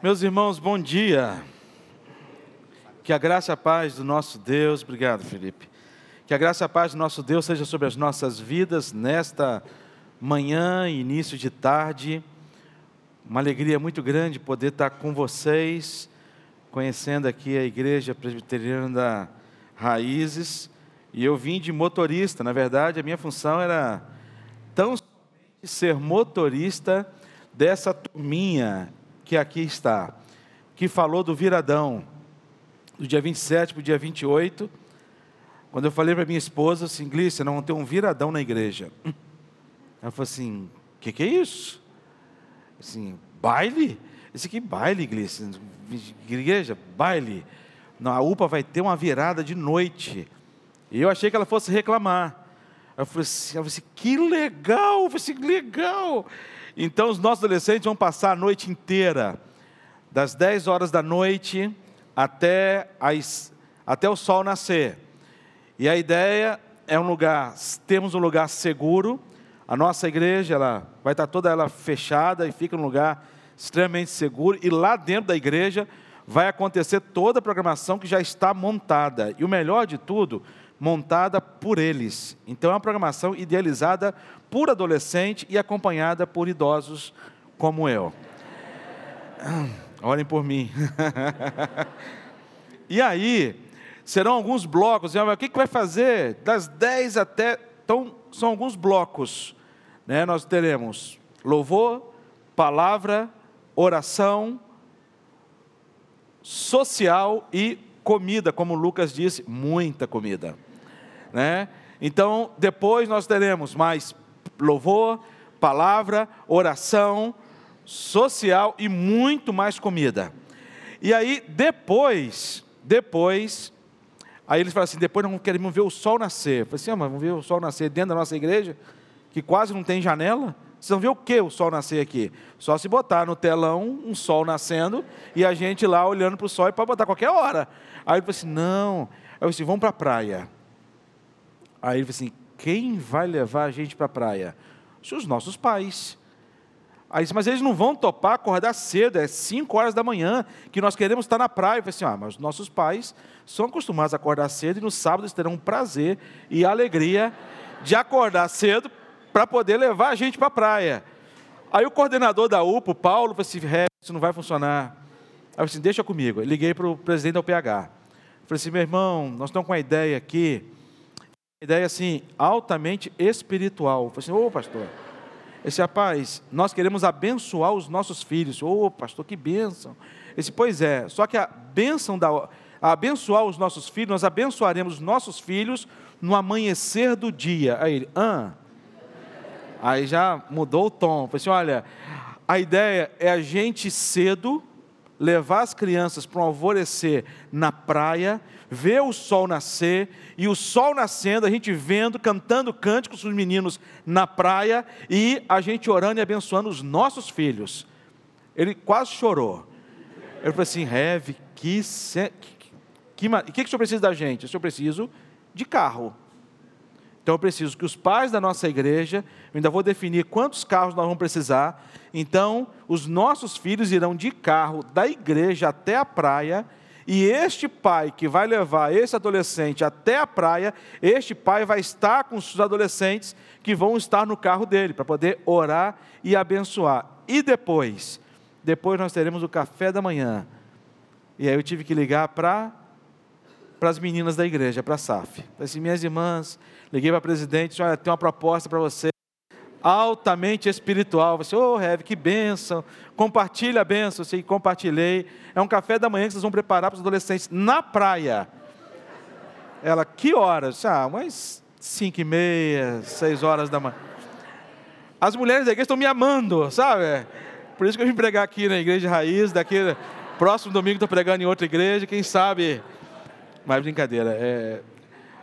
Meus irmãos, bom dia. Que a graça e a paz do nosso Deus, obrigado, Felipe. Que a graça e a paz do nosso Deus seja sobre as nossas vidas nesta manhã, início de tarde. Uma alegria muito grande poder estar com vocês, conhecendo aqui a Igreja Presbiteriana da Raízes. E eu vim de motorista, na verdade, a minha função era tão ser motorista dessa turminha que aqui está, que falou do viradão, do dia 27 para o dia 28, quando eu falei para minha esposa assim, Glícia, não vamos ter um viradão na igreja. Ela falou assim, o que, que é isso? Assim, baile? Esse aqui baile, Glícia. Igreja, baile. Não, a UPA vai ter uma virada de noite. E eu achei que ela fosse reclamar. Eu falei assim, eu falei assim que legal, eu falei assim, legal. Então os nossos adolescentes vão passar a noite inteira, das 10 horas da noite até, as, até o sol nascer. E a ideia é um lugar, temos um lugar seguro. A nossa igreja ela vai estar toda ela fechada e fica num lugar extremamente seguro. E lá dentro da igreja vai acontecer toda a programação que já está montada. E o melhor de tudo, montada por eles. Então é uma programação idealizada por adolescente e acompanhada por idosos como eu. Olhem por mim. e aí, serão alguns blocos. O que, vai fazer? Das 10 até. Então, são alguns blocos. Né? Nós teremos louvor, palavra, oração, social e comida, como Lucas disse, muita comida. Né? Então, depois nós teremos mais louvor, palavra, oração, social e muito mais comida. E aí, depois, depois, aí eles falam assim: depois nós queremos ver o sol nascer. Eu falei assim: ah, mas vamos ver o sol nascer dentro da nossa igreja, que quase não tem janela? Vocês vão ver o que o sol nascer aqui? Só se botar no telão um sol nascendo e a gente lá olhando para o sol e pode botar qualquer hora. Aí ele falou assim: não. Aí eu falei assim: vamos para a praia. Aí ele falou assim: quem vai levar a gente para a praia? Os nossos pais. Aí disse, mas eles não vão topar acordar cedo, é 5 horas da manhã, que nós queremos estar na praia. Eu falei assim, ah, mas os nossos pais são acostumados a acordar cedo e no sábado eles terão um prazer e alegria de acordar cedo para poder levar a gente para a praia. Aí o coordenador da UPA, o Paulo, falou assim, isso não vai funcionar. Aí eu falei assim, deixa comigo. Eu liguei para o presidente da UPH. Falei assim, meu irmão, nós estamos com uma ideia aqui ideia assim, altamente espiritual. Falei assim, ô oh, pastor, esse rapaz, nós queremos abençoar os nossos filhos. Ô oh, pastor, que bênção. Esse, pois é, só que a bênção da. A abençoar os nossos filhos, nós abençoaremos os nossos filhos no amanhecer do dia. Aí ele, ah. Aí já mudou o tom. Falei assim: olha, a ideia é a gente cedo levar as crianças para um alvorecer na praia, ver o sol nascer, e o sol nascendo, a gente vendo, cantando cânticos os meninos na praia, e a gente orando e abençoando os nossos filhos. Ele quase chorou. Ele falou assim: Reve, que, que, que, que, que o senhor precisa da gente? O senhor preciso de carro. Então eu preciso que os pais da nossa igreja, eu ainda vou definir quantos carros nós vamos precisar. Então, os nossos filhos irão de carro da igreja até a praia, e este pai que vai levar esse adolescente até a praia, este pai vai estar com os adolescentes que vão estar no carro dele, para poder orar e abençoar. E depois, depois nós teremos o café da manhã. E aí eu tive que ligar para para as meninas da igreja, para a SAF. Falei assim, minhas irmãs, liguei para a presidente, olha, tem uma proposta para você, altamente espiritual. Você, ô oh, Rev, que bênção, compartilha a bênção. Eu compartilhei. É um café da manhã que vocês vão preparar para os adolescentes na praia. Ela, que horas? Ah, umas cinco e meia, seis horas da manhã. As mulheres da igreja estão me amando, sabe? Por isso que eu vim pregar aqui na igreja raiz, daqui próximo domingo estou pregando em outra igreja, quem sabe mas brincadeira, é,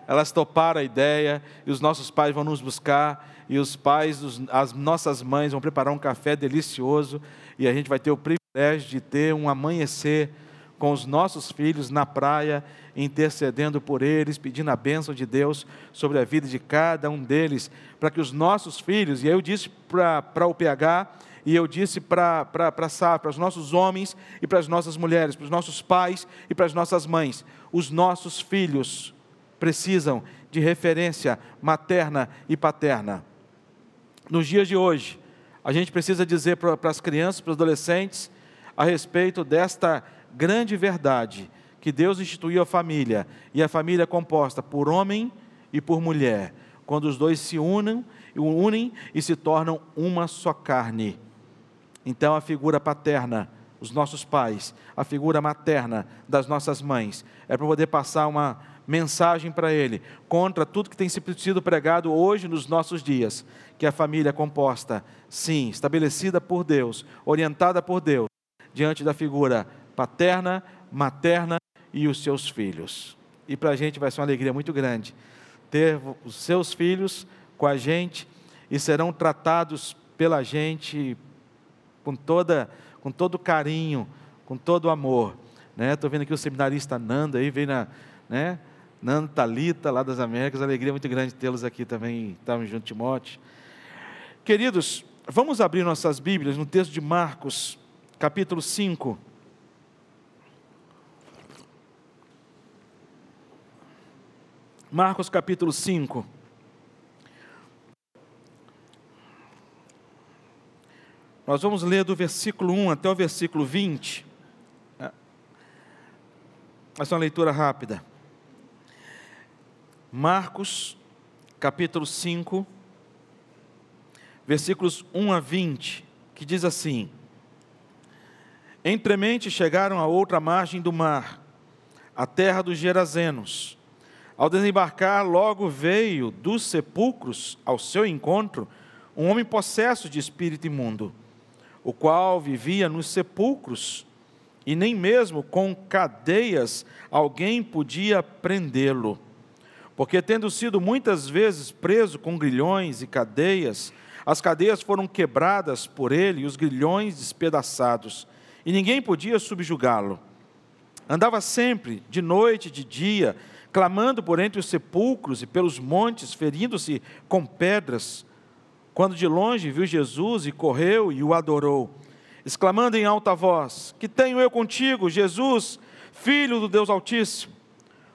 elas toparam a ideia e os nossos pais vão nos buscar e os pais, os, as nossas mães vão preparar um café delicioso e a gente vai ter o privilégio de ter um amanhecer com os nossos filhos na praia, intercedendo por eles, pedindo a bênção de Deus sobre a vida de cada um deles, para que os nossos filhos, e aí eu disse para o PH, E eu disse para para os nossos homens e para as nossas mulheres, para os nossos pais e para as nossas mães: os nossos filhos precisam de referência materna e paterna. Nos dias de hoje, a gente precisa dizer para, para as crianças, para os adolescentes, a respeito desta grande verdade que Deus instituiu a família, e a família é composta por homem e por mulher. Quando os dois se unem, unem e se tornam uma só carne. Então a figura paterna, os nossos pais, a figura materna das nossas mães, é para poder passar uma mensagem para ele contra tudo que tem sido pregado hoje nos nossos dias, que a família é composta, sim, estabelecida por Deus, orientada por Deus, diante da figura paterna, materna e os seus filhos. E para a gente vai ser uma alegria muito grande ter os seus filhos com a gente e serão tratados pela gente com toda com todo carinho, com todo amor, né? Estou vendo aqui o seminarista Nanda aí vem na, né? Nanda Talita lá das Américas, alegria muito grande tê-los aqui também, estamos junto Timóteo. Queridos, vamos abrir nossas Bíblias no texto de Marcos, capítulo 5. Marcos capítulo 5. Nós vamos ler do versículo 1 até o versículo 20. É. Essa é uma leitura rápida. Marcos, capítulo 5, versículos 1 a 20, que diz assim: Entremente chegaram a outra margem do mar, a terra dos Gerazenos. Ao desembarcar, logo veio dos sepulcros ao seu encontro um homem possesso de espírito imundo, o qual vivia nos sepulcros, e nem mesmo com cadeias alguém podia prendê-lo. Porque, tendo sido muitas vezes preso com grilhões e cadeias, as cadeias foram quebradas por ele e os grilhões despedaçados, e ninguém podia subjugá-lo. Andava sempre, de noite e de dia, clamando por entre os sepulcros e pelos montes, ferindo-se com pedras. Quando de longe viu Jesus e correu e o adorou, exclamando em alta voz: Que tenho eu contigo, Jesus, filho do Deus Altíssimo?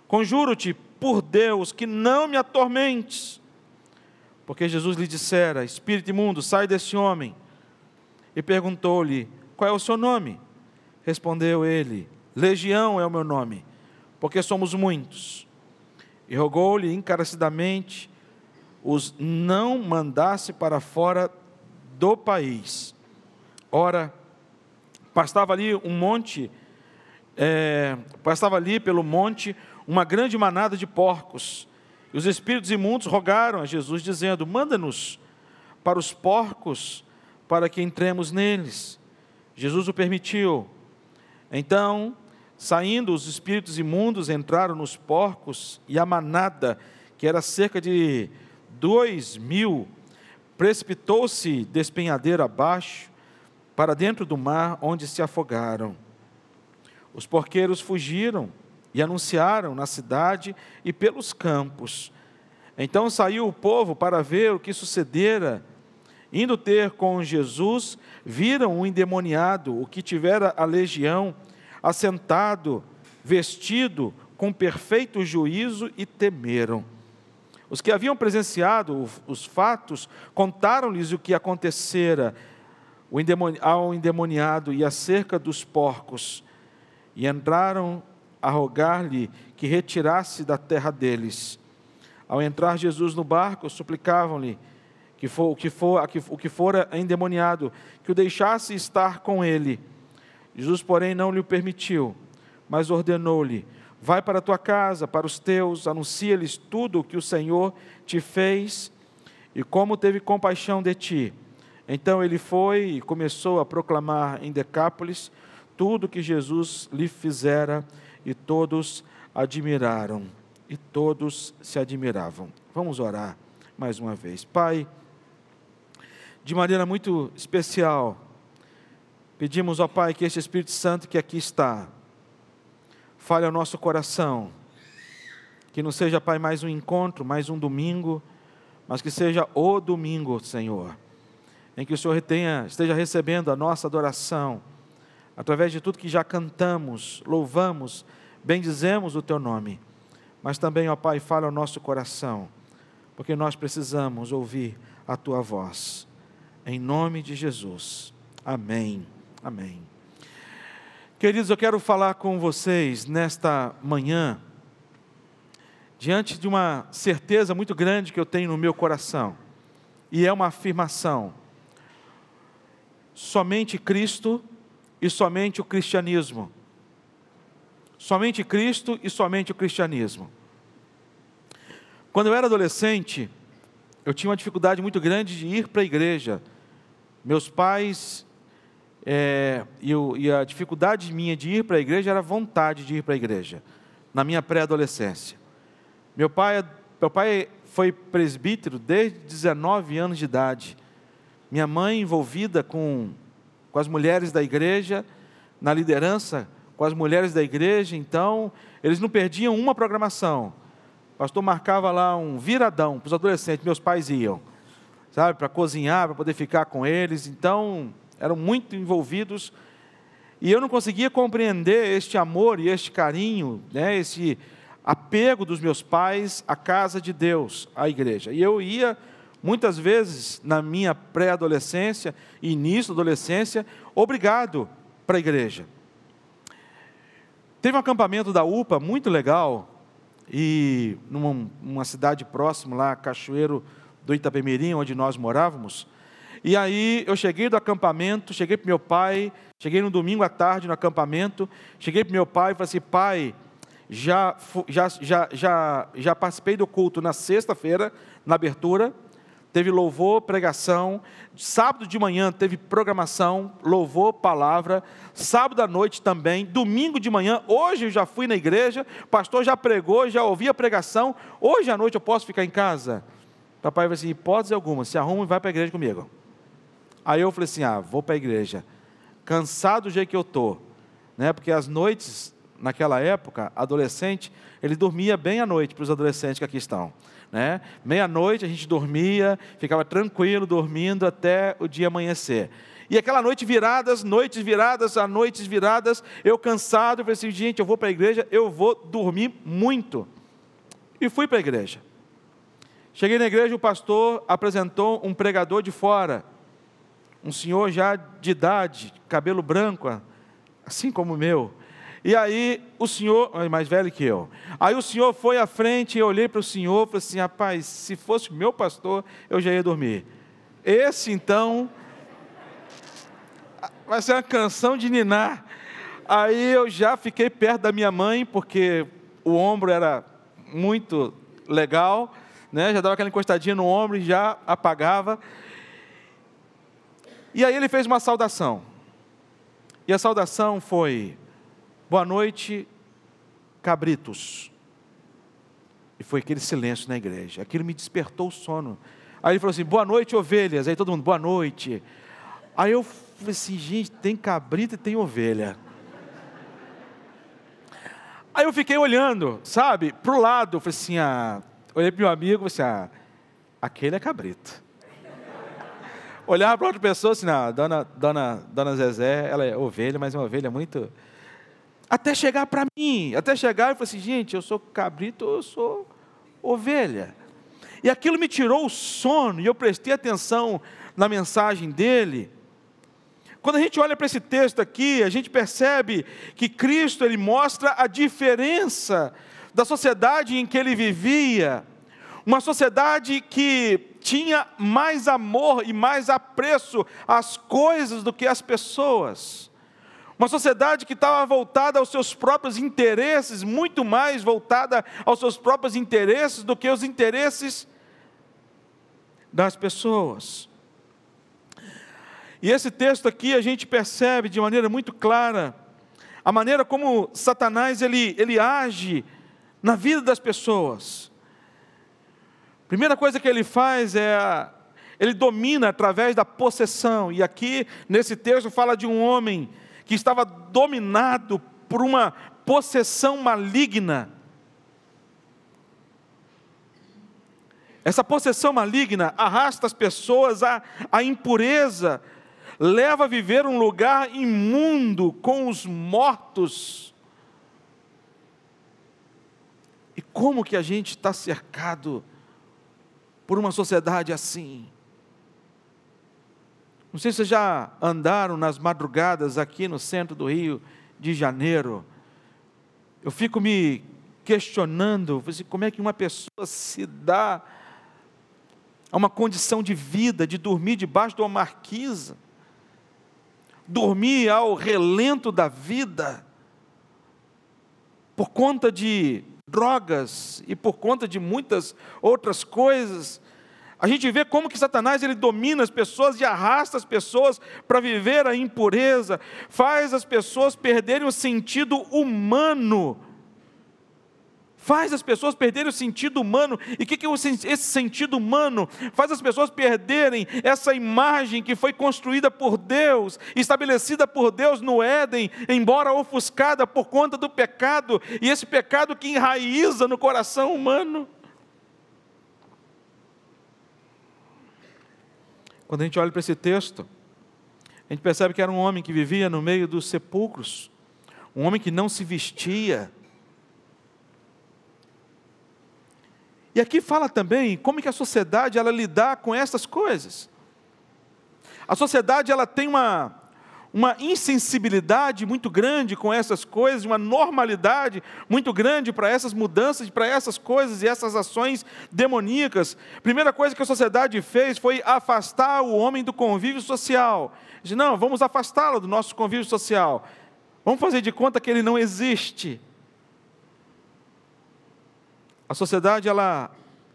Conjuro-te por Deus que não me atormentes. Porque Jesus lhe dissera: Espírito imundo, sai desse homem. E perguntou-lhe: Qual é o seu nome? Respondeu ele: Legião é o meu nome, porque somos muitos e rogou-lhe encarecidamente os não mandasse para fora do país. Ora, pastava ali um monte, é, pastava ali pelo monte uma grande manada de porcos. E os espíritos imundos rogaram a Jesus, dizendo: Manda-nos para os porcos, para que entremos neles. Jesus o permitiu. Então Saindo os espíritos imundos entraram nos porcos e a manada, que era cerca de dois mil, precipitou-se despenhadeiro abaixo para dentro do mar, onde se afogaram. Os porqueiros fugiram e anunciaram na cidade e pelos campos. Então saiu o povo para ver o que sucedera. Indo ter com Jesus, viram o endemoniado, o que tivera a legião, assentado, vestido com perfeito juízo e temeram. Os que haviam presenciado os fatos contaram-lhes o que acontecera ao endemoniado e acerca dos porcos, e entraram a rogar-lhe que retirasse da terra deles. Ao entrar Jesus no barco, suplicavam-lhe que for, o, que for, o que fora endemoniado, que o deixasse estar com ele. Jesus, porém, não lhe permitiu, mas ordenou-lhe: Vai para a tua casa, para os teus, anuncia-lhes tudo o que o Senhor te fez e como teve compaixão de ti. Então ele foi e começou a proclamar em Decápolis tudo o que Jesus lhe fizera e todos admiraram. E todos se admiravam. Vamos orar mais uma vez. Pai, de maneira muito especial, Pedimos, ó Pai, que este Espírito Santo que aqui está, fale ao nosso coração, que não seja, Pai, mais um encontro, mais um domingo, mas que seja o domingo, Senhor, em que o Senhor tenha, esteja recebendo a nossa adoração, através de tudo que já cantamos, louvamos, bendizemos o Teu nome. Mas também, ó Pai, fala ao nosso coração, porque nós precisamos ouvir a Tua voz. Em nome de Jesus. Amém. Amém. Queridos, eu quero falar com vocês nesta manhã, diante de uma certeza muito grande que eu tenho no meu coração, e é uma afirmação: somente Cristo e somente o cristianismo. Somente Cristo e somente o cristianismo. Quando eu era adolescente, eu tinha uma dificuldade muito grande de ir para a igreja. Meus pais é, e, e a dificuldade minha de ir para a igreja era a vontade de ir para a igreja, na minha pré-adolescência. Meu pai, meu pai foi presbítero desde 19 anos de idade. Minha mãe envolvida com, com as mulheres da igreja, na liderança com as mulheres da igreja, então eles não perdiam uma programação. O pastor marcava lá um viradão para os adolescentes, meus pais iam, sabe, para cozinhar, para poder ficar com eles. Então, eram muito envolvidos. E eu não conseguia compreender este amor e este carinho, né, esse apego dos meus pais à casa de Deus, à igreja. E eu ia, muitas vezes, na minha pré-adolescência, início da adolescência, obrigado para a igreja. Teve um acampamento da UPA muito legal, e numa, cidade próxima lá, Cachoeiro do Itapemirim, onde nós morávamos, e aí eu cheguei do acampamento, cheguei para meu pai, cheguei no domingo à tarde no acampamento, cheguei para meu pai e falei assim, pai, já, já, já, já, já participei do culto na sexta-feira, na abertura, teve louvor, pregação, sábado de manhã teve programação, louvor, palavra, sábado à noite também, domingo de manhã, hoje eu já fui na igreja, pastor já pregou, já ouvi a pregação, hoje à noite eu posso ficar em casa? Papai vai assim, hipótese alguma, se arruma e vai para a igreja comigo. Aí eu falei assim: ah, vou para a igreja. Cansado do jeito que eu estou. Né? Porque as noites, naquela época, adolescente, ele dormia bem à noite para os adolescentes que aqui estão. Né? Meia-noite a gente dormia, ficava tranquilo dormindo até o dia amanhecer. E aquela noite viradas, noites viradas, a noites viradas, eu cansado, eu falei assim, gente, eu vou para a igreja, eu vou dormir muito. E fui para a igreja. Cheguei na igreja, o pastor apresentou um pregador de fora um senhor já de idade, cabelo branco, assim como o meu. E aí o senhor, mais velho que eu. Aí o senhor foi à frente, eu olhei para o senhor e falei assim: rapaz, se fosse meu pastor, eu já ia dormir. Esse então vai ser uma canção de ninar. Aí eu já fiquei perto da minha mãe, porque o ombro era muito legal, né? já dava aquela encostadinha no ombro e já apagava. E aí ele fez uma saudação. E a saudação foi: Boa noite, cabritos. E foi aquele silêncio na igreja. Aquilo me despertou o sono. Aí ele falou assim: Boa noite, ovelhas. Aí todo mundo, boa noite. Aí eu falei assim: gente, tem cabrito e tem ovelha. Aí eu fiquei olhando, sabe, para o lado. Falei assim: ah, olhei para meu amigo e falei assim: ah, aquele é cabrito olhava para outra pessoa assim, não, dona, dona, dona Zezé, ela é ovelha, mas é uma ovelha muito. Até chegar para mim, até chegar e falei assim, gente, eu sou cabrito, eu sou ovelha. E aquilo me tirou o sono, e eu prestei atenção na mensagem dele. Quando a gente olha para esse texto aqui, a gente percebe que Cristo ele mostra a diferença da sociedade em que ele vivia, uma sociedade que tinha mais amor e mais apreço às coisas do que às pessoas. Uma sociedade que estava voltada aos seus próprios interesses, muito mais voltada aos seus próprios interesses do que os interesses das pessoas. E esse texto aqui a gente percebe de maneira muito clara a maneira como Satanás ele, ele age na vida das pessoas. Primeira coisa que ele faz é ele domina através da possessão. E aqui nesse texto fala de um homem que estava dominado por uma possessão maligna. Essa possessão maligna arrasta as pessoas à, à impureza, leva a viver um lugar imundo com os mortos. E como que a gente está cercado por uma sociedade assim? Não sei se vocês já andaram nas madrugadas aqui no centro do Rio de Janeiro. Eu fico me questionando assim, como é que uma pessoa se dá a uma condição de vida, de dormir debaixo de uma marquisa, dormir ao relento da vida, por conta de drogas e por conta de muitas outras coisas. A gente vê como que Satanás ele domina as pessoas e arrasta as pessoas para viver a impureza, faz as pessoas perderem o sentido humano. Faz as pessoas perderem o sentido humano. E o que, que esse sentido humano? Faz as pessoas perderem essa imagem que foi construída por Deus, estabelecida por Deus no Éden, embora ofuscada por conta do pecado, e esse pecado que enraiza no coração humano. Quando a gente olha para esse texto, a gente percebe que era um homem que vivia no meio dos sepulcros, um homem que não se vestia. E aqui fala também como que a sociedade ela lidar com essas coisas. A sociedade ela tem uma uma insensibilidade muito grande com essas coisas, uma normalidade muito grande para essas mudanças, para essas coisas e essas ações demoníacas. Primeira coisa que a sociedade fez foi afastar o homem do convívio social. Diz, não, vamos afastá-lo do nosso convívio social. Vamos fazer de conta que ele não existe. A sociedade ela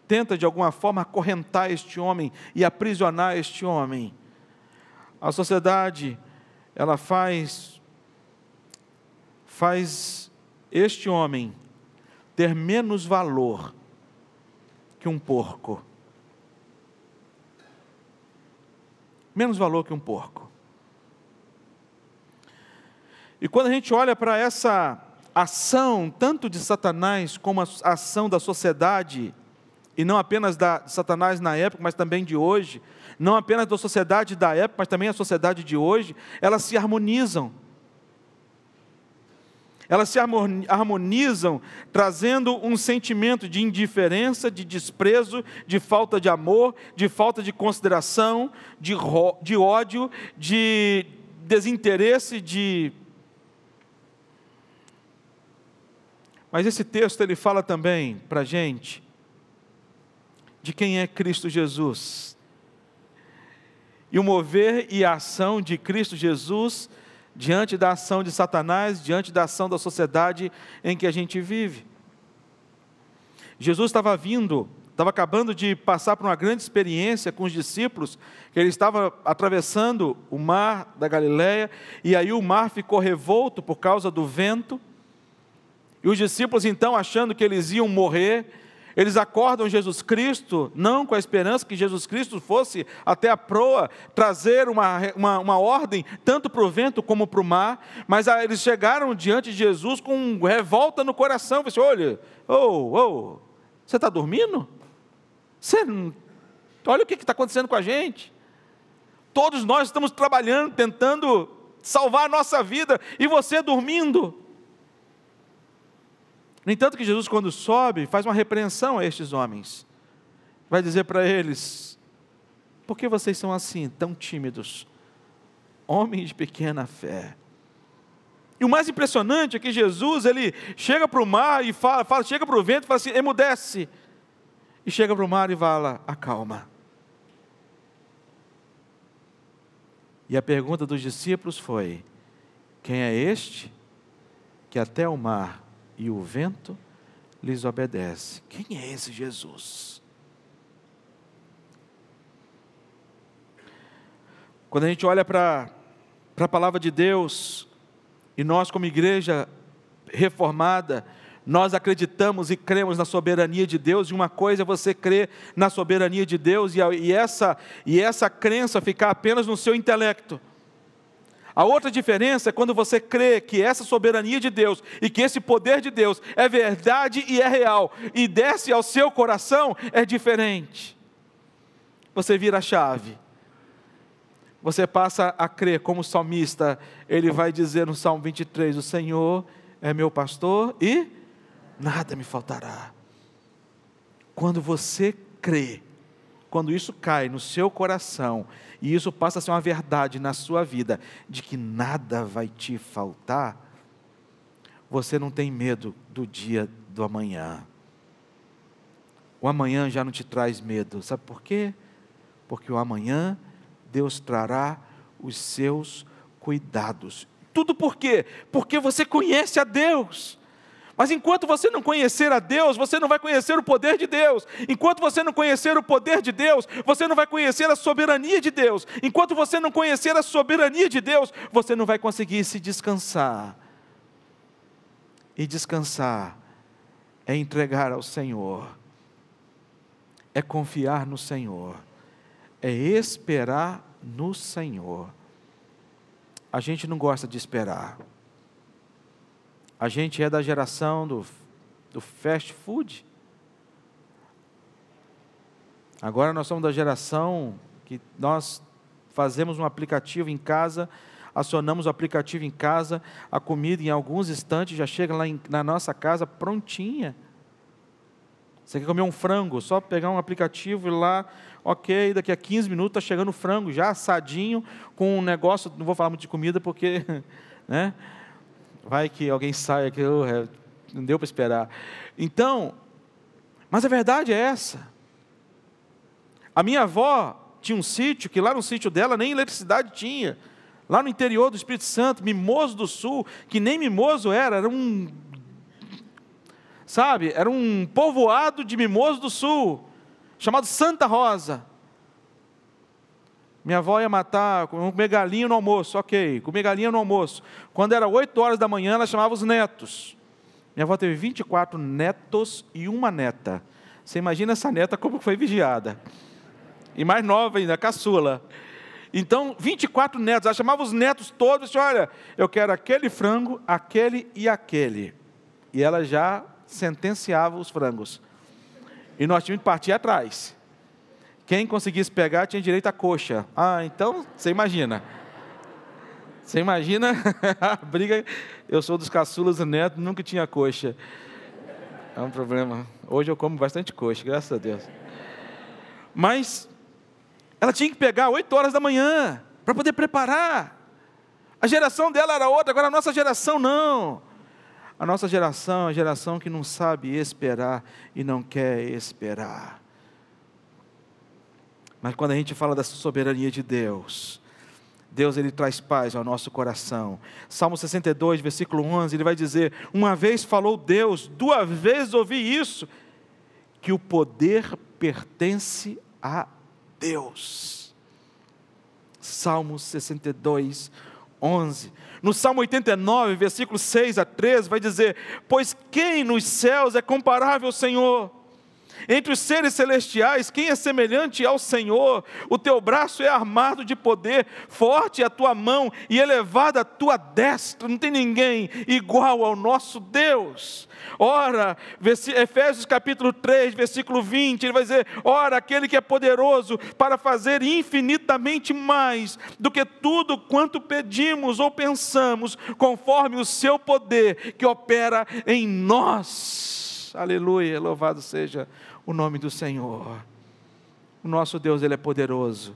tenta de alguma forma acorrentar este homem e aprisionar este homem. A sociedade ela faz faz este homem ter menos valor que um porco. Menos valor que um porco. E quando a gente olha para essa ação, tanto de Satanás como a ação da sociedade, e não apenas da, de Satanás na época, mas também de hoje, não apenas da sociedade da época, mas também a sociedade de hoje, elas se harmonizam. Elas se harmonizam, trazendo um sentimento de indiferença, de desprezo, de falta de amor, de falta de consideração, de, de ódio, de desinteresse, de. Mas esse texto ele fala também para a gente de quem é Cristo Jesus e o mover e a ação de Cristo Jesus diante da ação de Satanás, diante da ação da sociedade em que a gente vive. Jesus estava vindo, estava acabando de passar por uma grande experiência com os discípulos, que ele estava atravessando o mar da Galileia, e aí o mar ficou revolto por causa do vento, e os discípulos então achando que eles iam morrer, eles acordam Jesus Cristo, não com a esperança que Jesus Cristo fosse até a proa trazer uma, uma, uma ordem, tanto para o vento como para o mar, mas eles chegaram diante de Jesus com revolta no coração. Assim, olha, oh, oh, você está dormindo? Você, olha o que está acontecendo com a gente. Todos nós estamos trabalhando, tentando salvar a nossa vida, e você dormindo. No entanto, que Jesus, quando sobe, faz uma repreensão a estes homens. Vai dizer para eles: por que vocês são assim, tão tímidos? Homens de pequena fé. E o mais impressionante é que Jesus, ele chega para o mar e fala, fala chega para o vento e fala assim: emudece. E chega para o mar e fala: acalma. E a pergunta dos discípulos foi: quem é este que até o mar e o vento lhes obedece. Quem é esse Jesus? Quando a gente olha para a palavra de Deus, e nós, como igreja reformada, nós acreditamos e cremos na soberania de Deus, e uma coisa é você crer na soberania de Deus, e, essa, e essa crença ficar apenas no seu intelecto. A outra diferença é quando você crê que essa soberania de Deus e que esse poder de Deus é verdade e é real e desce ao seu coração, é diferente. Você vira a chave. Você passa a crer como salmista, ele vai dizer no Salmo 23: O Senhor é meu pastor e nada me faltará. Quando você crê, quando isso cai no seu coração, e isso passa a ser uma verdade na sua vida, de que nada vai te faltar, você não tem medo do dia do amanhã. O amanhã já não te traz medo, sabe por quê? Porque o amanhã Deus trará os seus cuidados. Tudo por quê? Porque você conhece a Deus. Mas enquanto você não conhecer a Deus, você não vai conhecer o poder de Deus. Enquanto você não conhecer o poder de Deus, você não vai conhecer a soberania de Deus. Enquanto você não conhecer a soberania de Deus, você não vai conseguir se descansar. E descansar é entregar ao Senhor, é confiar no Senhor, é esperar no Senhor. A gente não gosta de esperar. A gente é da geração do, do fast food. Agora nós somos da geração que nós fazemos um aplicativo em casa, acionamos o aplicativo em casa, a comida em alguns instantes já chega lá em, na nossa casa prontinha. Você quer comer um frango, só pegar um aplicativo e lá, ok, daqui a 15 minutos está chegando o frango já assadinho, com um negócio, não vou falar muito de comida porque, né? Vai que alguém saia que oh, não deu para esperar. Então, mas a verdade é essa. A minha avó tinha um sítio que lá no sítio dela nem eletricidade tinha. Lá no interior do Espírito Santo, Mimoso do Sul, que nem Mimoso era, era um sabe, era um povoado de Mimoso do Sul, chamado Santa Rosa. Minha avó ia matar, comer galinha no almoço, ok, comer galinha no almoço. Quando era 8 horas da manhã, ela chamava os netos. Minha avó teve 24 netos e uma neta. Você imagina essa neta como foi vigiada. E mais nova ainda, caçula. Então, 24 netos, ela chamava os netos todos disse, olha, eu quero aquele frango, aquele e aquele. E ela já sentenciava os frangos. E nós tínhamos que partir atrás. Quem conseguisse pegar tinha direito à coxa. Ah, então você imagina. Você imagina a briga. Eu sou dos caçulas do neto, nunca tinha coxa. É um problema. Hoje eu como bastante coxa, graças a Deus. Mas ela tinha que pegar 8 horas da manhã para poder preparar. A geração dela era outra, agora a nossa geração não. A nossa geração é a geração que não sabe esperar e não quer esperar. Mas quando a gente fala da soberania de Deus, Deus ele traz paz ao nosso coração. Salmo 62, versículo 11, ele vai dizer: Uma vez falou Deus, duas vezes ouvi isso, que o poder pertence a Deus. Salmo 62, 11. No Salmo 89, versículo 6 a 13, vai dizer: Pois quem nos céus é comparável ao Senhor? Entre os seres celestiais, quem é semelhante ao Senhor? O teu braço é armado de poder, forte a tua mão e elevada a tua destra. Não tem ninguém igual ao nosso Deus. Ora, Efésios capítulo 3, versículo 20, ele vai dizer: Ora, aquele que é poderoso para fazer infinitamente mais do que tudo quanto pedimos ou pensamos, conforme o seu poder que opera em nós. Aleluia, louvado seja o nome do Senhor. O nosso Deus, Ele é poderoso.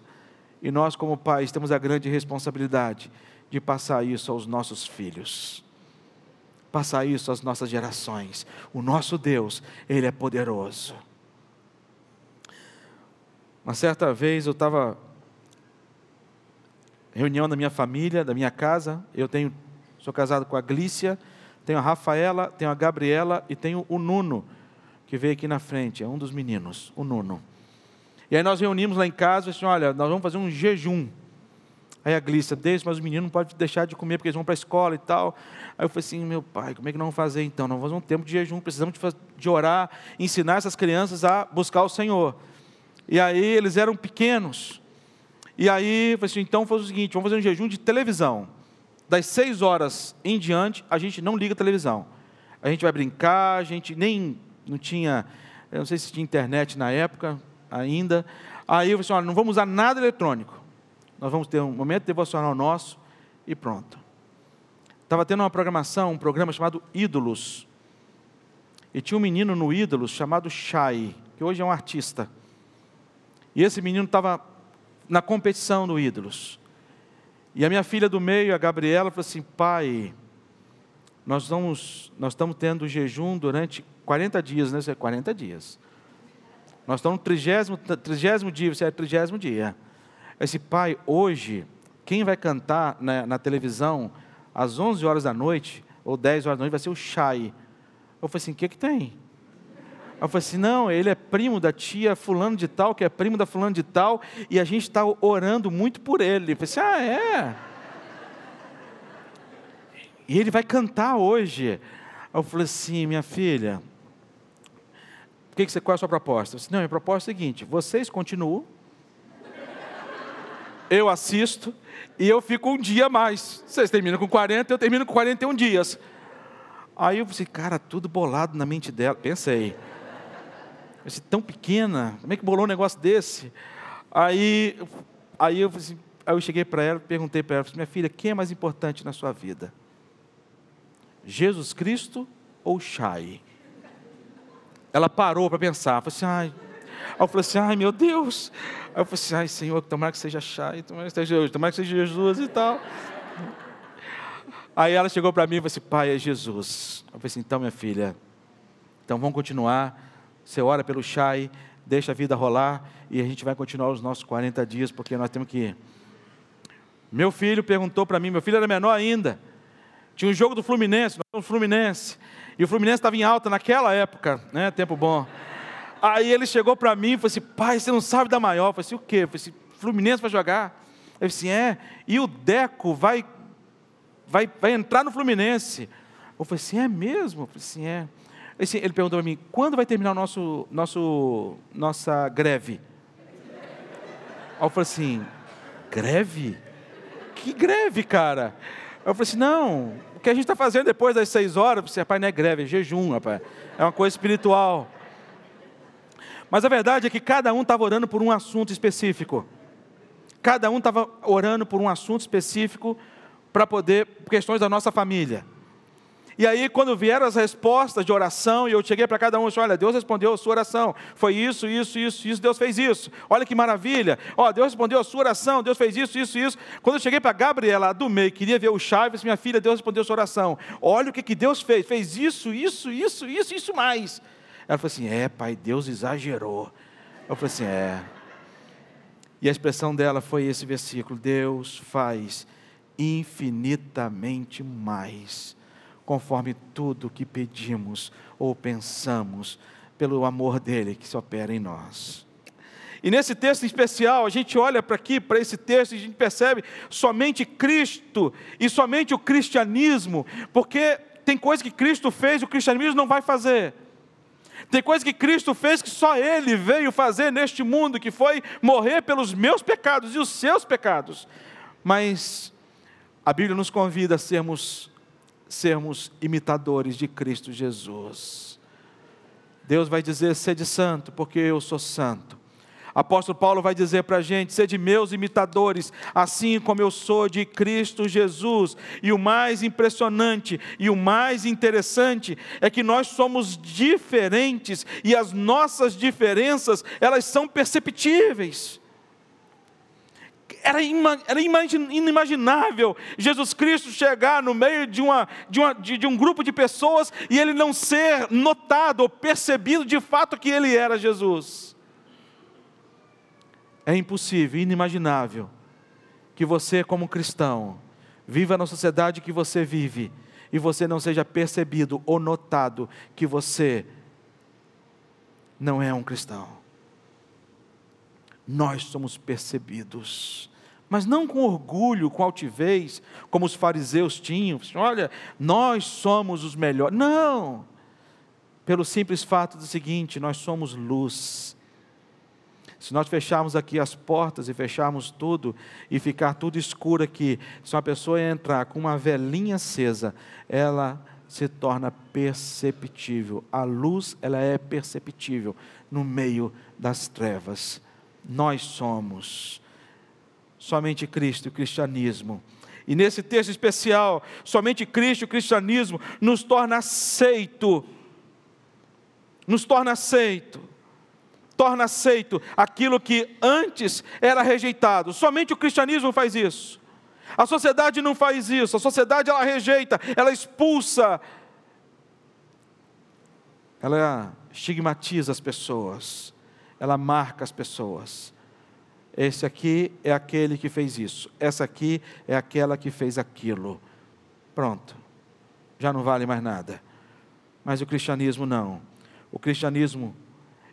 E nós, como pais, temos a grande responsabilidade de passar isso aos nossos filhos, passar isso às nossas gerações. O nosso Deus, Ele é poderoso. Uma certa vez eu estava reunião da minha família, da minha casa. Eu tenho, sou casado com a Glícia, tenho a Rafaela, tenho a Gabriela e tenho o Nuno que veio aqui na frente, é um dos meninos, o Nuno. E aí nós reunimos lá em casa e assim, olha, nós vamos fazer um jejum. Aí a Glícia, deixa, mas os meninos não podem deixar de comer porque eles vão para a escola e tal. Aí eu falei assim, meu pai, como é que nós vamos fazer então? Nós vamos fazer um tempo de jejum, precisamos de, de orar, ensinar essas crianças a buscar o Senhor. E aí eles eram pequenos. E aí eu falei assim, então foi o seguinte, vamos fazer um jejum de televisão. Das seis horas em diante, a gente não liga a televisão. A gente vai brincar, a gente nem não tinha, eu não sei se tinha internet na época ainda. Aí eu falei assim, olha, não vamos usar nada eletrônico. Nós vamos ter um momento devocional nosso e pronto. Estava tendo uma programação, um programa chamado Ídolos. E tinha um menino no Ídolos chamado Shai, que hoje é um artista. E esse menino estava na competição do Ídolos. E a minha filha do meio, a Gabriela, falou assim: pai, nós, vamos, nós estamos tendo jejum durante 40 dias, né? Isso é 40 dias. Nós estamos no trigésimo, trigésimo dia, você é trigésimo dia. Esse pai, hoje, quem vai cantar na, na, televisão às 11 horas da noite, ou 10 horas da noite, vai ser o Shai. Eu falei assim, o que que tem? Eu falei assim, não, ele é primo da tia fulano de tal, que é primo da fulano de tal, e a gente está orando muito por ele. Eu falei assim, ah, é? E ele vai cantar hoje. Eu falei assim, minha filha, que que você, qual é a sua proposta? Eu disse, não, minha proposta é a seguinte, vocês continuam, eu assisto, e eu fico um dia mais. Vocês terminam com 40, eu termino com 41 dias. Aí eu falei, cara, tudo bolado na mente dela. Pensei, Assim, tão pequena, como é que bolou um negócio desse? Aí, aí, eu, assim, aí eu cheguei para ela, perguntei para ela, minha filha, quem é mais importante na sua vida? Jesus Cristo ou Shai? Ela parou para pensar, falou assim, ai. Eu falei assim, ai meu Deus. Aí eu falei assim, ai Senhor, tomara que seja Shai, tomara que seja, tomara que seja Jesus e tal. Aí ela chegou para mim e falou assim, pai, é Jesus. Eu falei assim, então minha filha, então vamos continuar você ora pelo Chai, deixa a vida rolar e a gente vai continuar os nossos 40 dias, porque nós temos que ir. Meu filho perguntou para mim, meu filho era menor ainda. Tinha um jogo do Fluminense, nós Fluminense. E o Fluminense estava em alta naquela época, né? Tempo bom. Aí ele chegou para mim e falou assim: pai, você não sabe da maior. Eu falei assim: o quê? Eu falei assim: Fluminense vai jogar. Ele disse: assim: é, e o Deco vai, vai, vai entrar no Fluminense. Eu falei assim: é mesmo? Eu falei assim: é ele perguntou para mim, quando vai terminar o nosso, nosso, nossa greve? Aí eu falei assim, greve? Que greve, cara? Eu falei assim, não, o que a gente está fazendo depois das seis horas, você, rapaz, não é greve, é jejum, rapaz. É uma coisa espiritual. Mas a verdade é que cada um estava orando por um assunto específico. Cada um estava orando por um assunto específico para poder, questões da nossa família. E aí, quando vieram as respostas de oração, e eu cheguei para cada um e disse: Olha, Deus respondeu a sua oração. Foi isso, isso, isso, isso, Deus fez isso. Olha que maravilha. Ó, Deus respondeu a sua oração, Deus fez isso, isso, isso. Quando eu cheguei para Gabriela do meio, queria ver o Chaves, minha filha, Deus respondeu a sua oração. Olha o que, que Deus fez. Fez isso, isso, isso, isso, isso mais. Ela falou assim: É, pai, Deus exagerou. Eu falei assim: É. E a expressão dela foi esse versículo: Deus faz infinitamente mais conforme tudo que pedimos ou pensamos, pelo amor dele que se opera em nós. E nesse texto especial, a gente olha para aqui, para esse texto, e a gente percebe somente Cristo e somente o cristianismo, porque tem coisa que Cristo fez, o cristianismo não vai fazer. Tem coisa que Cristo fez que só Ele veio fazer neste mundo, que foi morrer pelos meus pecados e os seus pecados. Mas a Bíblia nos convida a sermos sermos imitadores de Cristo Jesus. Deus vai dizer: sede santo, porque eu sou santo. Apóstolo Paulo vai dizer para a gente: sede meus imitadores, assim como eu sou de Cristo Jesus. E o mais impressionante e o mais interessante é que nós somos diferentes e as nossas diferenças, elas são perceptíveis era, era inimaginável Jesus Cristo chegar no meio de, uma, de, uma, de, de um grupo de pessoas e ele não ser notado ou percebido de fato que ele era Jesus. É impossível, inimaginável que você, como cristão, viva na sociedade que você vive e você não seja percebido ou notado que você não é um cristão nós somos percebidos. Mas não com orgulho, com altivez, como os fariseus tinham. Olha, nós somos os melhores. Não! Pelo simples fato do seguinte: nós somos luz. Se nós fecharmos aqui as portas e fecharmos tudo e ficar tudo escuro aqui, se uma pessoa entrar com uma velinha acesa, ela se torna perceptível. A luz, ela é perceptível no meio das trevas. Nós somos somente Cristo e o cristianismo. E nesse texto especial, somente Cristo e o cristianismo nos torna aceito. Nos torna aceito. Torna aceito aquilo que antes era rejeitado. Somente o cristianismo faz isso. A sociedade não faz isso. A sociedade ela rejeita, ela expulsa. Ela estigmatiza as pessoas. Ela marca as pessoas. Esse aqui é aquele que fez isso. Essa aqui é aquela que fez aquilo. Pronto. Já não vale mais nada. Mas o cristianismo não. O cristianismo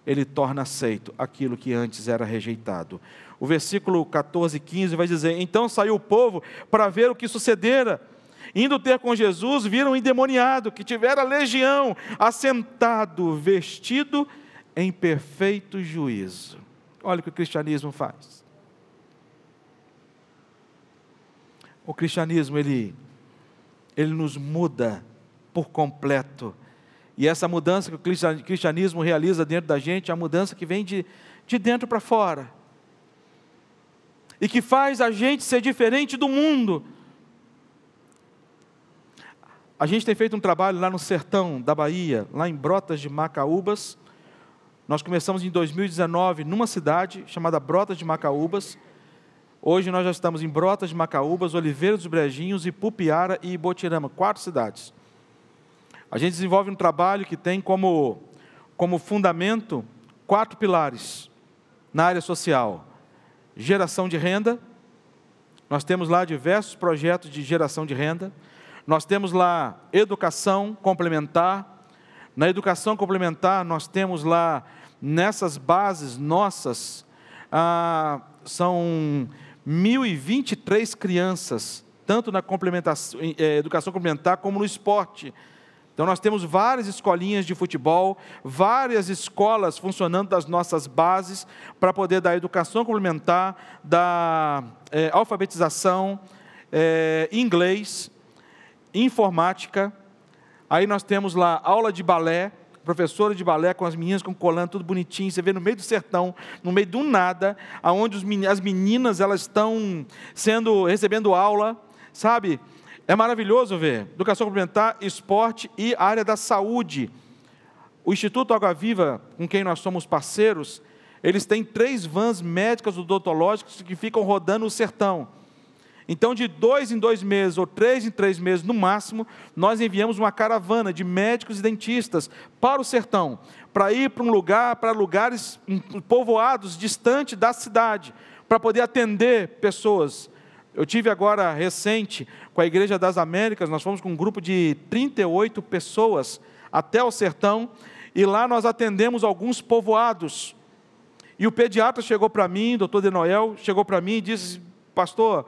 ele torna aceito aquilo que antes era rejeitado. O versículo 14 e 15 vai dizer: Então saiu o povo para ver o que sucedera. Indo ter com Jesus, viram um endemoniado que tivera legião, assentado, vestido em perfeito juízo. Olha o que o cristianismo faz. O cristianismo, ele, ele nos muda por completo. E essa mudança que o cristianismo realiza dentro da gente é a mudança que vem de, de dentro para fora. E que faz a gente ser diferente do mundo. A gente tem feito um trabalho lá no sertão da Bahia, lá em Brotas de Macaúbas, nós começamos em 2019 numa cidade chamada Brotas de Macaúbas. Hoje nós já estamos em Brotas de Macaúbas, Oliveira dos Brejinhos, Ipupiara e Ibotirama, quatro cidades. A gente desenvolve um trabalho que tem como, como fundamento quatro pilares na área social: geração de renda. Nós temos lá diversos projetos de geração de renda. Nós temos lá educação complementar. Na educação complementar, nós temos lá nessas bases nossas, ah, são 1.023 crianças, tanto na complementação, eh, educação complementar como no esporte. Então, nós temos várias escolinhas de futebol, várias escolas funcionando das nossas bases para poder dar educação complementar, dar eh, alfabetização, eh, inglês, informática. Aí nós temos lá aula de balé, professora de balé com as meninas com colando tudo bonitinho, você vê no meio do sertão, no meio do nada, aonde as meninas elas estão sendo recebendo aula, sabe? É maravilhoso ver. Educação complementar, esporte e área da saúde. O Instituto Água Viva, com quem nós somos parceiros, eles têm três vans médicas odontológicas que ficam rodando o sertão. Então, de dois em dois meses, ou três em três meses no máximo, nós enviamos uma caravana de médicos e dentistas para o sertão, para ir para um lugar, para lugares povoados, distante da cidade, para poder atender pessoas. Eu tive agora recente com a Igreja das Américas, nós fomos com um grupo de 38 pessoas até o sertão, e lá nós atendemos alguns povoados. E o pediatra chegou para mim, doutor De Noel, chegou para mim e disse: Pastor,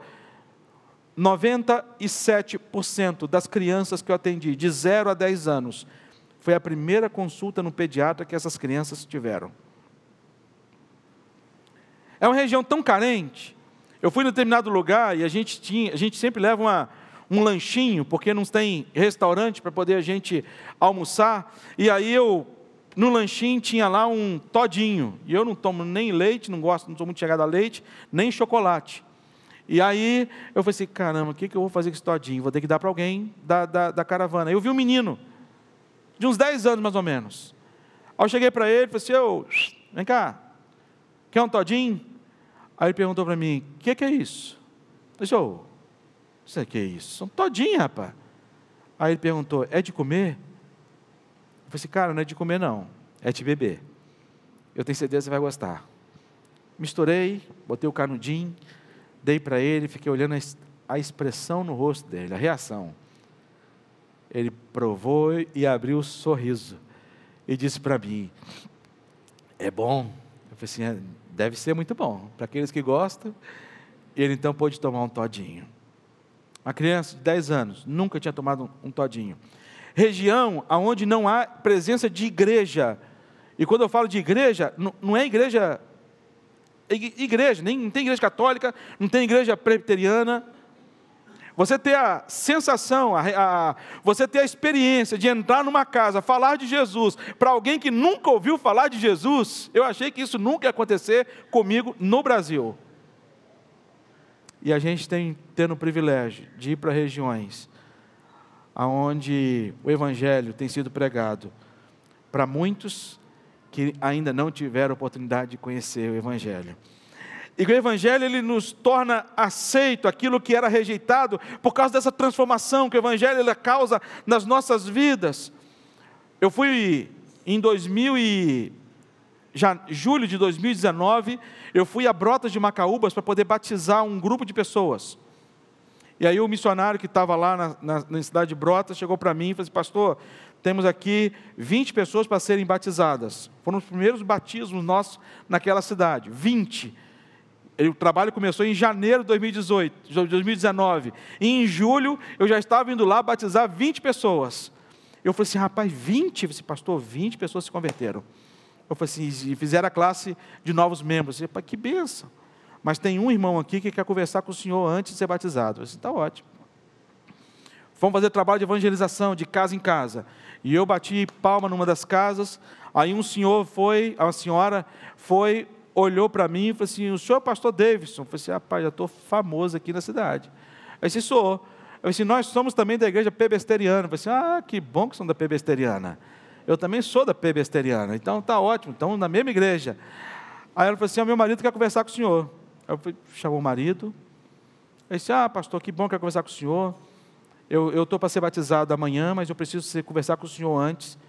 97% das crianças que eu atendi, de 0 a 10 anos, foi a primeira consulta no pediatra que essas crianças tiveram. É uma região tão carente. Eu fui em determinado lugar e a gente tinha, a gente sempre leva uma, um lanchinho, porque não tem restaurante para poder a gente almoçar. E aí eu, no lanchinho, tinha lá um todinho. E eu não tomo nem leite, não gosto, não sou muito chegado a leite, nem chocolate. E aí eu falei assim: caramba, o que, que eu vou fazer com esse todinho? Vou ter que dar para alguém da, da, da, caravana. Eu vi um menino, de uns 10 anos mais ou menos. Aí eu cheguei para ele e falei assim: Ô, vem cá, quer um todinho? Aí ele perguntou para mim: o que, que, é isso? Eu disse: ô, isso é isso? Um todinho, rapaz. Aí ele perguntou: é de comer? Eu falei assim: cara, não é de comer, não, é de beber. Eu tenho certeza que você vai gostar. Misturei, botei o canudinho dei para ele, fiquei olhando a expressão no rosto dele, a reação. Ele provou e abriu o sorriso e disse para mim: É bom. Eu falei assim: é, deve ser muito bom. Para aqueles que gostam, ele então pôde tomar um todinho. Uma criança de 10 anos nunca tinha tomado um todinho. Região onde não há presença de igreja. E quando eu falo de igreja, não é igreja igreja, nem não tem igreja católica, não tem igreja presbiteriana. Você ter a sensação, a, a, você ter a experiência de entrar numa casa, falar de Jesus, para alguém que nunca ouviu falar de Jesus, eu achei que isso nunca ia acontecer comigo no Brasil. E a gente tem tendo o privilégio de ir para regiões onde o Evangelho tem sido pregado para muitos que ainda não tiveram oportunidade de conhecer o Evangelho. E o Evangelho ele nos torna aceito aquilo que era rejeitado por causa dessa transformação que o Evangelho ele causa nas nossas vidas. Eu fui em 2000 e já, julho de 2019, eu fui a Brotas de Macaúbas para poder batizar um grupo de pessoas. E aí o missionário que estava lá na, na, na, cidade de Brotas chegou para mim e falou assim, pastor, temos aqui 20 pessoas para serem batizadas. Foram os primeiros batismos nossos naquela cidade, 20. O trabalho começou em janeiro de 2018, 2019. E em julho eu já estava indo lá batizar 20 pessoas. Eu falei assim, rapaz, 20? Eu falei, pastor, 20 pessoas se converteram. Eu falei assim, e fizeram a classe de novos membros. Eu falei, que benção. Mas tem um irmão aqui que quer conversar com o senhor antes de ser batizado. Eu disse, está ótimo. Fomos fazer trabalho de evangelização, de casa em casa. E eu bati palma numa das casas. Aí um senhor foi, a senhora foi, olhou para mim e falou assim: O senhor é o pastor Davidson? Eu falei assim: Rapaz, já estou famoso aqui na cidade. Aí disse: Sou. Eu falei assim: Nós somos também da igreja pebesteriana. Eu falei assim: Ah, que bom que são da pebesteriana. Eu também sou da pebesteriana. Então tá ótimo, estamos na mesma igreja. Aí ela falou assim: O meu marido quer conversar com o senhor. Aí eu chamou o marido. Ele disse: Ah, pastor, que bom que quer conversar com o senhor. Eu estou para ser batizado amanhã, mas eu preciso conversar com o senhor antes,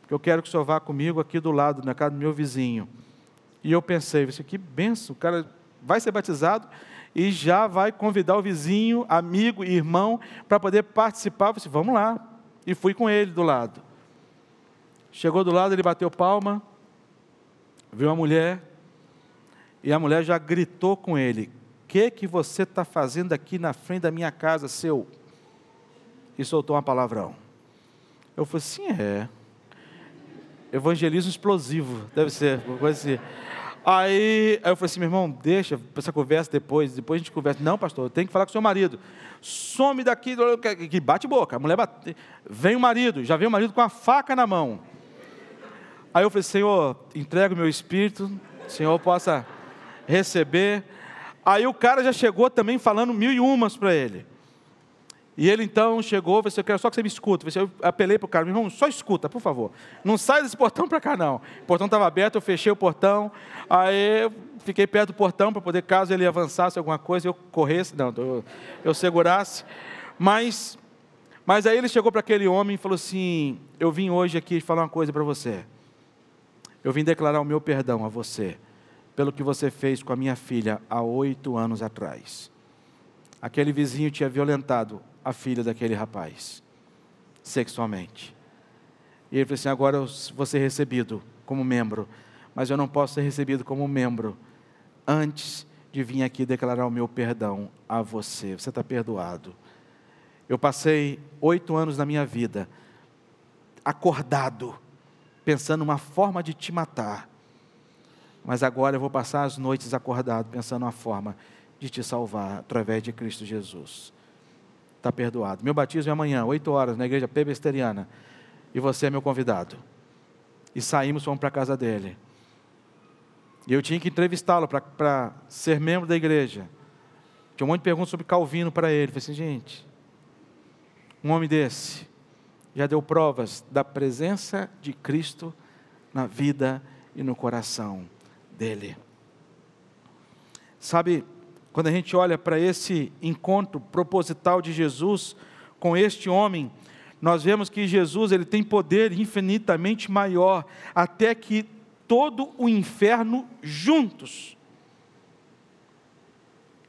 porque eu quero que o senhor vá comigo aqui do lado, na casa do meu vizinho. E eu pensei, disse, que benção, o cara vai ser batizado e já vai convidar o vizinho, amigo e irmão para poder participar. Eu disse, vamos lá. E fui com ele do lado. Chegou do lado, ele bateu palma, viu a mulher, e a mulher já gritou com ele: O que, que você está fazendo aqui na frente da minha casa, seu? E soltou uma palavrão. Eu falei assim: É. Evangelismo explosivo, deve ser, uma coisa assim. Aí, aí eu falei assim, meu irmão, deixa essa conversa depois, depois a gente conversa. Não, pastor, eu tenho que falar com o seu marido. Some daqui, que bate boca. A mulher bate. Vem o marido, já vem o marido com a faca na mão. Aí eu falei, Senhor, entrego o meu espírito, o Senhor possa receber. Aí o cara já chegou também falando mil e umas para ele. E ele então chegou, falou assim, eu quero só que você me escuta. Eu apelei para o cara, meu irmão, só escuta, por favor. Não sai desse portão para cá, não. O portão estava aberto, eu fechei o portão. Aí eu fiquei perto do portão para poder, caso ele avançasse alguma coisa, eu corresse, não, eu, eu segurasse. Mas, mas aí ele chegou para aquele homem e falou assim: Eu vim hoje aqui falar uma coisa para você. Eu vim declarar o meu perdão a você pelo que você fez com a minha filha há oito anos atrás. Aquele vizinho tinha violentado a filha daquele rapaz, sexualmente. E ele falou assim: agora eu vou ser recebido como membro, mas eu não posso ser recebido como membro antes de vir aqui declarar o meu perdão a você. Você está perdoado. Eu passei oito anos da minha vida acordado, pensando uma forma de te matar mas agora eu vou passar as noites acordado, pensando uma forma de te salvar através de Cristo Jesus. Está perdoado. Meu batismo é amanhã, 8 horas, na igreja pebesteriana. E você é meu convidado. E saímos, fomos para a casa dele. E eu tinha que entrevistá-lo para ser membro da igreja. Tinha um monte de perguntas sobre Calvino para ele. Eu falei assim, gente, um homem desse já deu provas da presença de Cristo na vida e no coração dele. Sabe, quando a gente olha para esse encontro proposital de Jesus com este homem, nós vemos que Jesus ele tem poder infinitamente maior, até que todo o inferno juntos.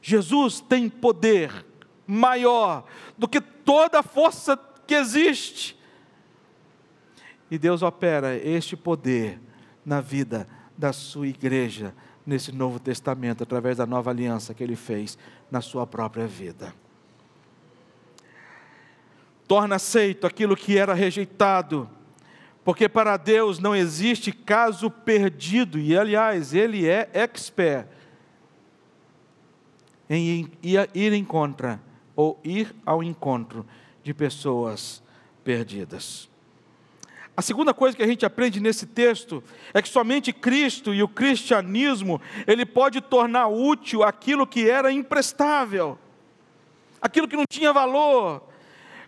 Jesus tem poder maior do que toda a força que existe. E Deus opera este poder na vida da sua igreja nesse Novo Testamento, através da nova aliança que ele fez na sua própria vida. Torna aceito aquilo que era rejeitado, porque para Deus não existe caso perdido, e aliás, Ele é expert em ir em contra ou ir ao encontro de pessoas perdidas. A segunda coisa que a gente aprende nesse texto é que somente Cristo e o cristianismo, ele pode tornar útil aquilo que era imprestável, aquilo que não tinha valor.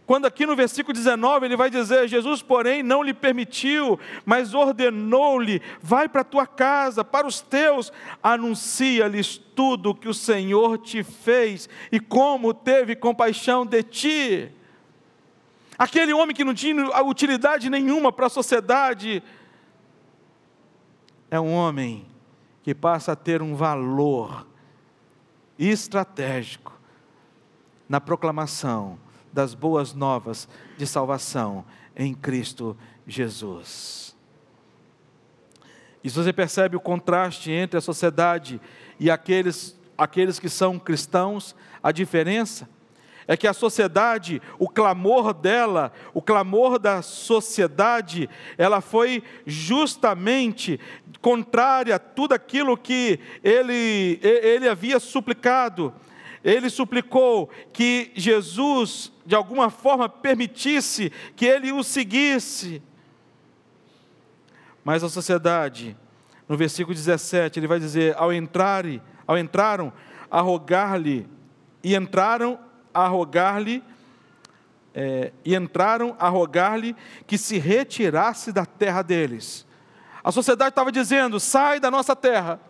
Quando aqui no versículo 19 ele vai dizer: Jesus, porém, não lhe permitiu, mas ordenou-lhe: vai para a tua casa, para os teus, anuncia-lhes tudo o que o Senhor te fez e como teve compaixão de ti. Aquele homem que não tinha utilidade nenhuma para a sociedade, é um homem que passa a ter um valor estratégico na proclamação das boas novas de salvação em Cristo Jesus. E se você percebe o contraste entre a sociedade e aqueles, aqueles que são cristãos, a diferença é que a sociedade, o clamor dela, o clamor da sociedade, ela foi justamente contrária a tudo aquilo que ele, ele havia suplicado. Ele suplicou que Jesus, de alguma forma, permitisse que ele o seguisse. Mas a sociedade, no versículo 17, ele vai dizer: ao entrarem, ao entraram a rogar-lhe, e entraram a rogar-lhe, é, e entraram a rogar-lhe que se retirasse da terra deles. A sociedade estava dizendo: sai da nossa terra.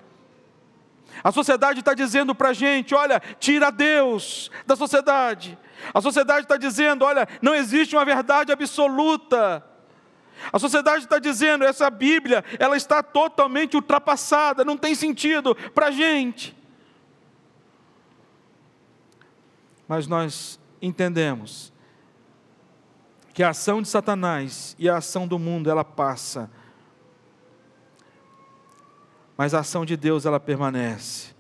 A sociedade está dizendo para a gente: olha, tira Deus da sociedade. A sociedade está dizendo: olha, não existe uma verdade absoluta. A sociedade está dizendo: essa Bíblia, ela está totalmente ultrapassada, não tem sentido para a gente. Mas nós entendemos que a ação de Satanás e a ação do mundo ela passa, mas a ação de Deus ela permanece.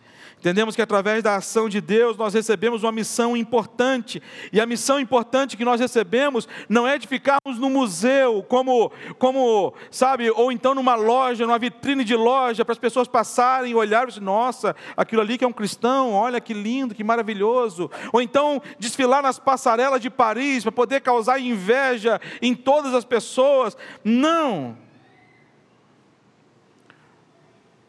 Entendemos que através da ação de Deus nós recebemos uma missão importante, e a missão importante que nós recebemos não é de ficarmos no museu, como, como sabe, ou então numa loja, numa vitrine de loja, para as pessoas passarem e olharem nossa, aquilo ali que é um cristão, olha que lindo, que maravilhoso. Ou então desfilar nas passarelas de Paris para poder causar inveja em todas as pessoas. Não.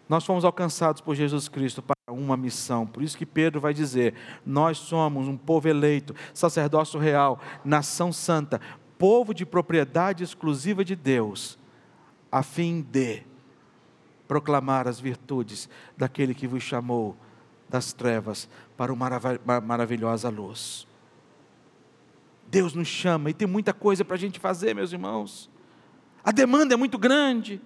Nós fomos alcançados por Jesus Cristo uma missão. Por isso que Pedro vai dizer: Nós somos um povo eleito, sacerdócio real, nação santa, povo de propriedade exclusiva de Deus, a fim de proclamar as virtudes daquele que vos chamou das trevas para uma maravilhosa luz. Deus nos chama e tem muita coisa para a gente fazer, meus irmãos. A demanda é muito grande.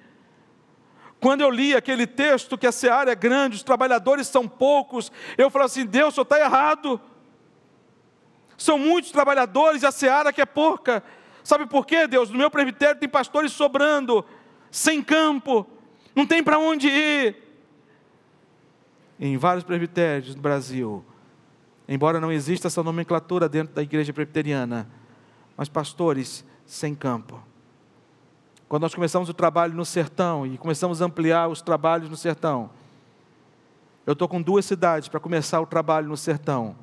Quando eu li aquele texto que a seara é grande, os trabalhadores são poucos, eu falo assim: Deus, só está errado. São muitos trabalhadores e a seara que é pouca. Sabe por quê, Deus? No meu presbitério tem pastores sobrando, sem campo, não tem para onde ir. Em vários presbitérios do Brasil, embora não exista essa nomenclatura dentro da igreja presbiteriana, mas pastores sem campo. Quando nós começamos o trabalho no sertão e começamos a ampliar os trabalhos no sertão, eu estou com duas cidades para começar o trabalho no sertão,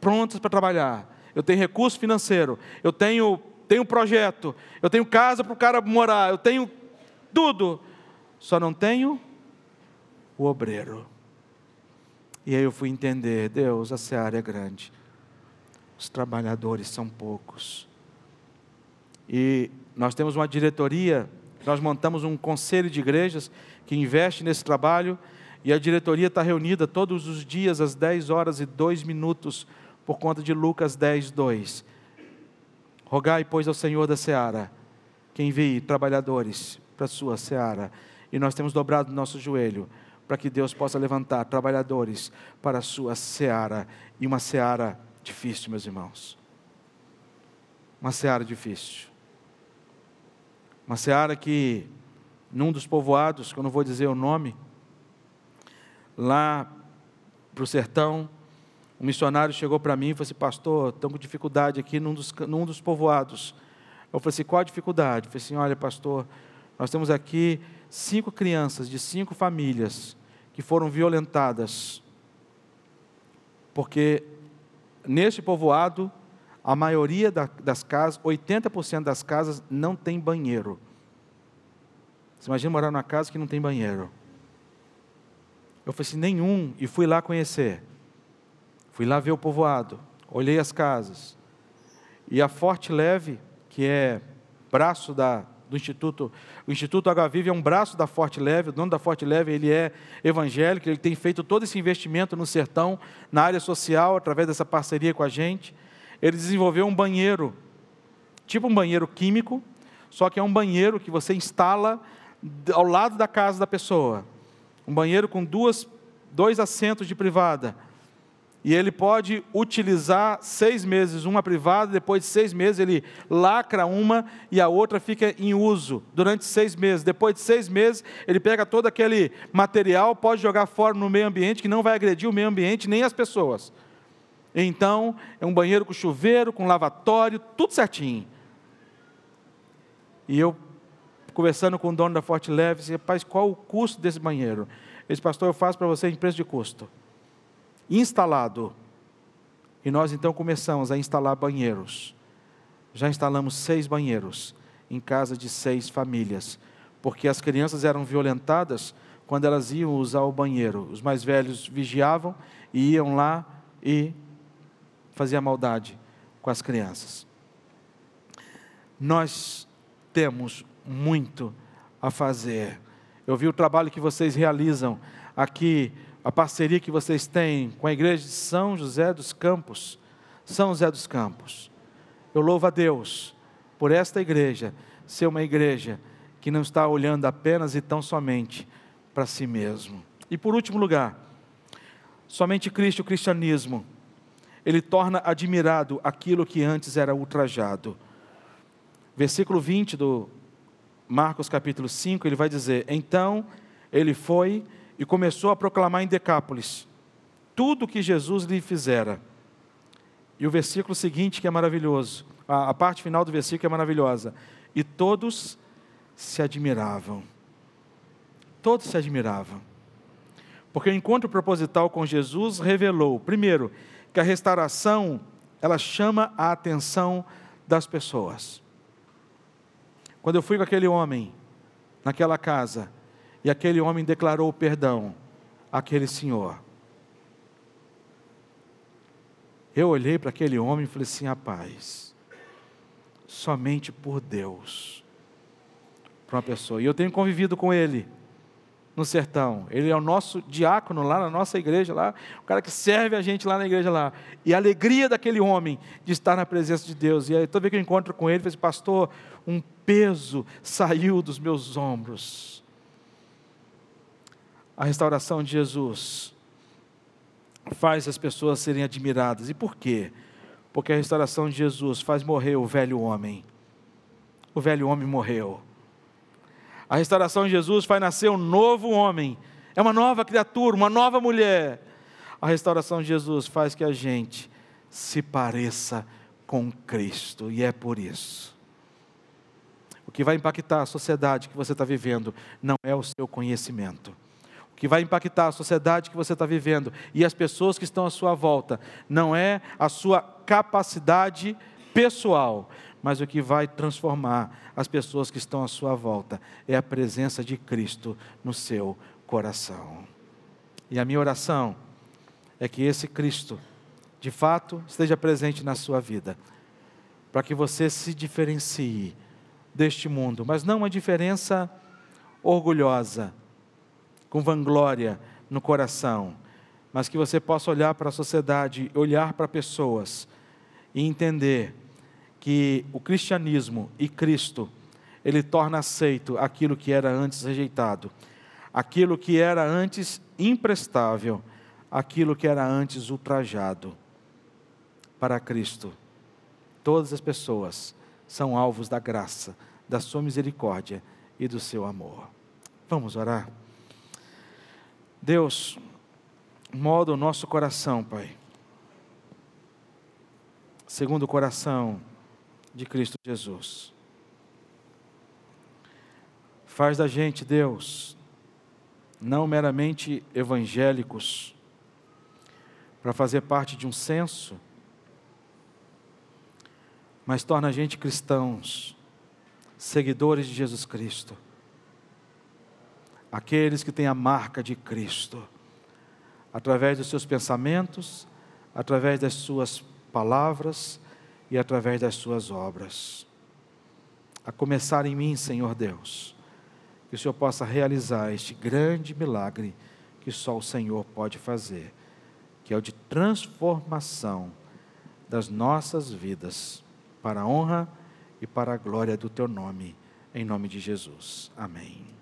prontas para trabalhar. Eu tenho recurso financeiro, eu tenho, tenho projeto, eu tenho casa para o cara morar, eu tenho tudo, só não tenho o obreiro. E aí eu fui entender: Deus, a seara é grande, os trabalhadores são poucos. E nós temos uma diretoria, nós montamos um conselho de igrejas que investe nesse trabalho e a diretoria está reunida todos os dias às 10 horas e 2 minutos por conta de Lucas 10, 2. Rogai, pois, ao Senhor da seara que envie trabalhadores para a sua seara. E nós temos dobrado nosso joelho para que Deus possa levantar trabalhadores para a sua seara. E uma seara difícil, meus irmãos. Uma seara difícil. Uma seara que, num dos povoados, que eu não vou dizer o nome, lá para o sertão, um missionário chegou para mim e falou assim: Pastor, estamos com dificuldade aqui num dos, num dos povoados. Eu falei assim: Qual a dificuldade? Eu falei assim: Olha, pastor, nós temos aqui cinco crianças de cinco famílias que foram violentadas Porque neste povoado, a maioria das casas, 80% das casas não tem banheiro. Você imagina morar numa casa que não tem banheiro. Eu falei assim, nenhum, e fui lá conhecer. Fui lá ver o povoado, olhei as casas. E a Forte Leve, que é braço da, do Instituto, o Instituto H Vive é um braço da Forte Leve, o dono da Forte Leve, ele é evangélico, ele tem feito todo esse investimento no sertão, na área social, através dessa parceria com a gente. Ele desenvolveu um banheiro, tipo um banheiro químico, só que é um banheiro que você instala ao lado da casa da pessoa. Um banheiro com duas, dois assentos de privada e ele pode utilizar seis meses uma privada, depois de seis meses ele lacra uma e a outra fica em uso durante seis meses. Depois de seis meses, ele pega todo aquele material, pode jogar fora no meio ambiente, que não vai agredir o meio ambiente nem as pessoas. Então, é um banheiro com chuveiro, com lavatório, tudo certinho. E eu, conversando com o dono da Forte Leve, disse, rapaz, qual o custo desse banheiro? Ele disse, pastor, eu faço para você em preço de custo instalado. E nós então começamos a instalar banheiros. Já instalamos seis banheiros em casa de seis famílias, porque as crianças eram violentadas quando elas iam usar o banheiro. Os mais velhos vigiavam e iam lá e faziam maldade com as crianças. Nós temos muito a fazer. Eu vi o trabalho que vocês realizam aqui a parceria que vocês têm com a igreja de São José dos Campos. São José dos Campos. Eu louvo a Deus por esta igreja ser uma igreja que não está olhando apenas e tão somente para si mesmo. E por último lugar, somente Cristo, o cristianismo, ele torna admirado aquilo que antes era ultrajado. Versículo 20 do Marcos capítulo 5, ele vai dizer: Então ele foi e começou a proclamar em Decápolis tudo o que Jesus lhe fizera. E o versículo seguinte, que é maravilhoso, a, a parte final do versículo é maravilhosa. E todos se admiravam. Todos se admiravam. Porque o encontro proposital com Jesus revelou, primeiro, que a restauração, ela chama a atenção das pessoas. Quando eu fui com aquele homem naquela casa, e aquele homem declarou perdão àquele senhor. Eu olhei para aquele homem e falei assim: rapaz, somente por Deus, para uma pessoa. E eu tenho convivido com ele no sertão. Ele é o nosso diácono lá na nossa igreja lá, o cara que serve a gente lá na igreja lá. E a alegria daquele homem de estar na presença de Deus. E aí, toda vez que eu encontro com ele, eu falei assim, pastor, um peso saiu dos meus ombros a restauração de Jesus faz as pessoas serem admiradas. E por quê? Porque a restauração de Jesus faz morrer o velho homem. O velho homem morreu. A restauração de Jesus faz nascer um novo homem. É uma nova criatura, uma nova mulher. A restauração de Jesus faz que a gente se pareça com Cristo. E é por isso. O que vai impactar a sociedade que você está vivendo não é o seu conhecimento que vai impactar a sociedade que você está vivendo e as pessoas que estão à sua volta. Não é a sua capacidade pessoal, mas o que vai transformar as pessoas que estão à sua volta é a presença de Cristo no seu coração. E a minha oração é que esse Cristo, de fato, esteja presente na sua vida, para que você se diferencie deste mundo, mas não uma diferença orgulhosa, com vanglória no coração, mas que você possa olhar para a sociedade, olhar para pessoas e entender que o cristianismo e Cristo, ele torna aceito aquilo que era antes rejeitado, aquilo que era antes imprestável, aquilo que era antes ultrajado. Para Cristo, todas as pessoas são alvos da graça, da sua misericórdia e do seu amor. Vamos orar? Deus, molda o nosso coração, Pai, segundo o coração de Cristo Jesus. Faz da gente, Deus, não meramente evangélicos, para fazer parte de um censo, mas torna a gente cristãos, seguidores de Jesus Cristo, aqueles que têm a marca de Cristo, através dos seus pensamentos, através das suas palavras e através das suas obras. A começar em mim, Senhor Deus, que o Senhor possa realizar este grande milagre que só o Senhor pode fazer, que é o de transformação das nossas vidas para a honra e para a glória do teu nome, em nome de Jesus. Amém.